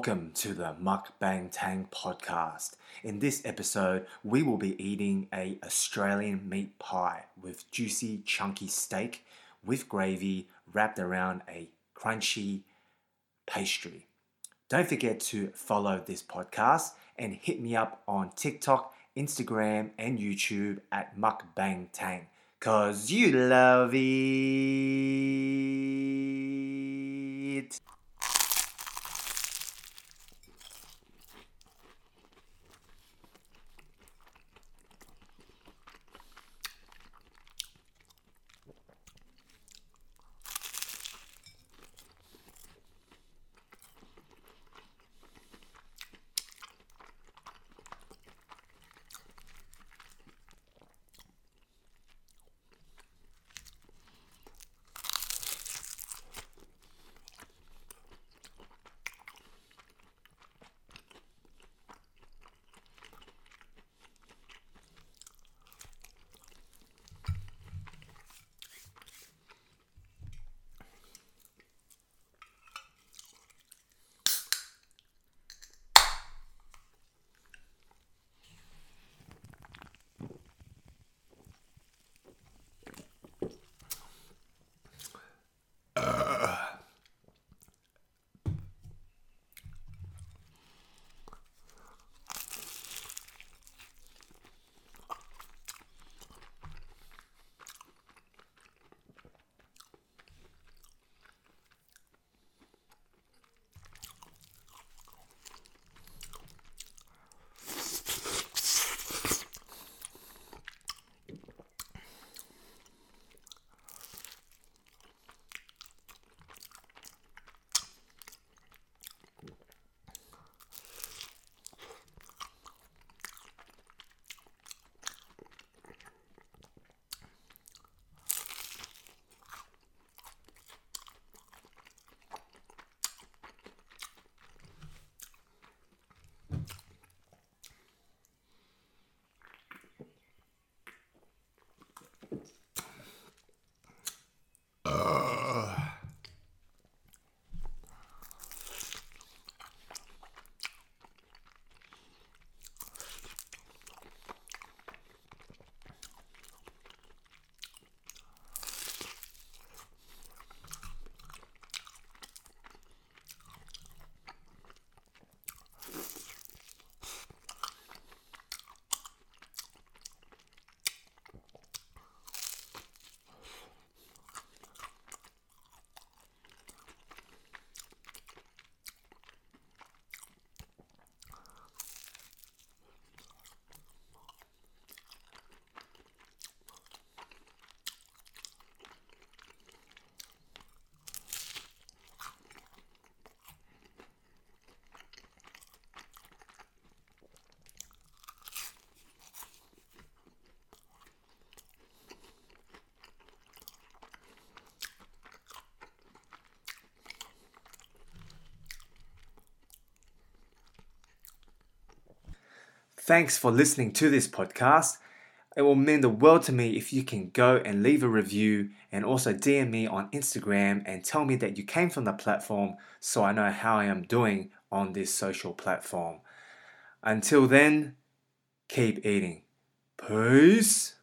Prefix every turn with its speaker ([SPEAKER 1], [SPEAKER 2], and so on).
[SPEAKER 1] Welcome to the Mukbang Tang podcast. In this episode, we will be eating a Australian meat pie with juicy, chunky steak with gravy wrapped around a crunchy pastry. Don't forget to follow this podcast and hit me up on TikTok, Instagram, and YouTube at Mukbang Tang. Cause you love it. Uh, Thanks for listening to this podcast. It will mean the world to me if you can go and leave a review and also DM me on Instagram and tell me that you came from the platform so I know how I am doing on this social platform. Until then, keep eating. Peace.